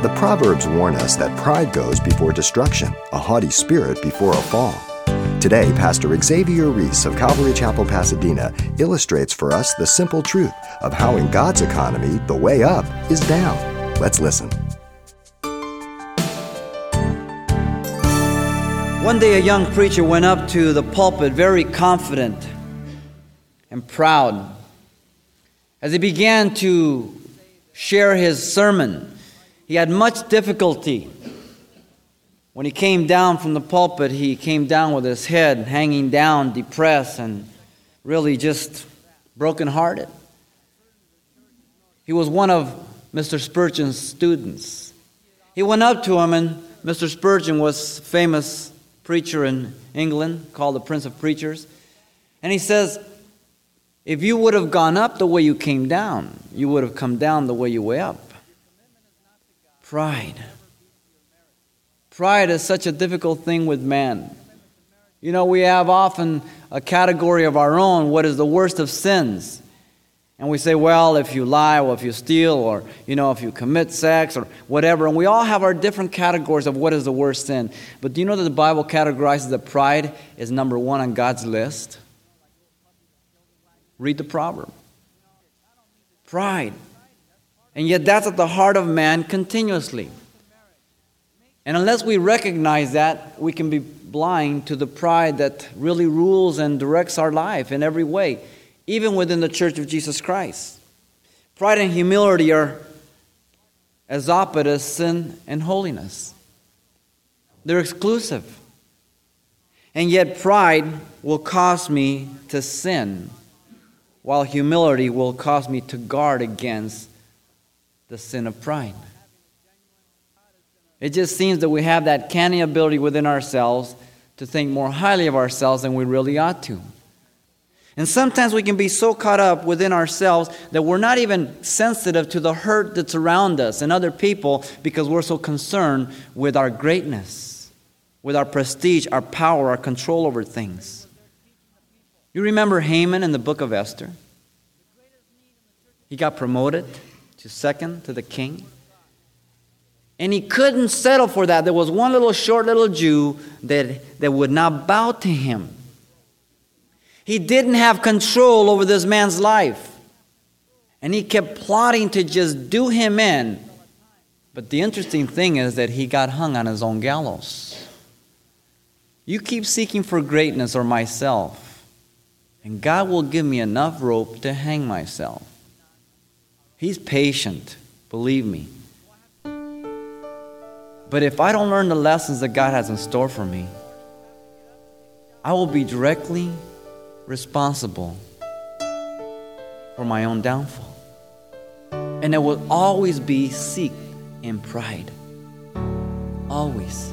The Proverbs warn us that pride goes before destruction, a haughty spirit before a fall. Today, Pastor Xavier Reese of Calvary Chapel, Pasadena, illustrates for us the simple truth of how in God's economy, the way up is down. Let's listen. One day, a young preacher went up to the pulpit very confident and proud. As he began to share his sermon, he had much difficulty. When he came down from the pulpit, he came down with his head hanging down, depressed, and really just brokenhearted. He was one of Mr. Spurgeon's students. He went up to him, and Mr. Spurgeon was famous preacher in England called the Prince of Preachers. And he says, If you would have gone up the way you came down, you would have come down the way you way up. Pride. Pride is such a difficult thing with man. You know, we have often a category of our own what is the worst of sins? And we say, well, if you lie or if you steal or, you know, if you commit sex or whatever. And we all have our different categories of what is the worst sin. But do you know that the Bible categorizes that pride is number one on God's list? Read the proverb. Pride. And yet that's at the heart of man continuously. And unless we recognize that, we can be blind to the pride that really rules and directs our life in every way even within the church of Jesus Christ. Pride and humility are as opposite as sin and holiness, they're exclusive. And yet, pride will cause me to sin, while humility will cause me to guard against the sin of pride. It just seems that we have that canny ability within ourselves to think more highly of ourselves than we really ought to. And sometimes we can be so caught up within ourselves that we're not even sensitive to the hurt that's around us and other people because we're so concerned with our greatness, with our prestige, our power, our control over things. You remember Haman in the book of Esther? He got promoted to second to the king. And he couldn't settle for that. There was one little short little Jew that, that would not bow to him. He didn't have control over this man's life. And he kept plotting to just do him in. But the interesting thing is that he got hung on his own gallows. You keep seeking for greatness or myself, and God will give me enough rope to hang myself. He's patient, believe me. But if I don't learn the lessons that God has in store for me, I will be directly responsible for my own downfall. And it will always be seek in pride. Always.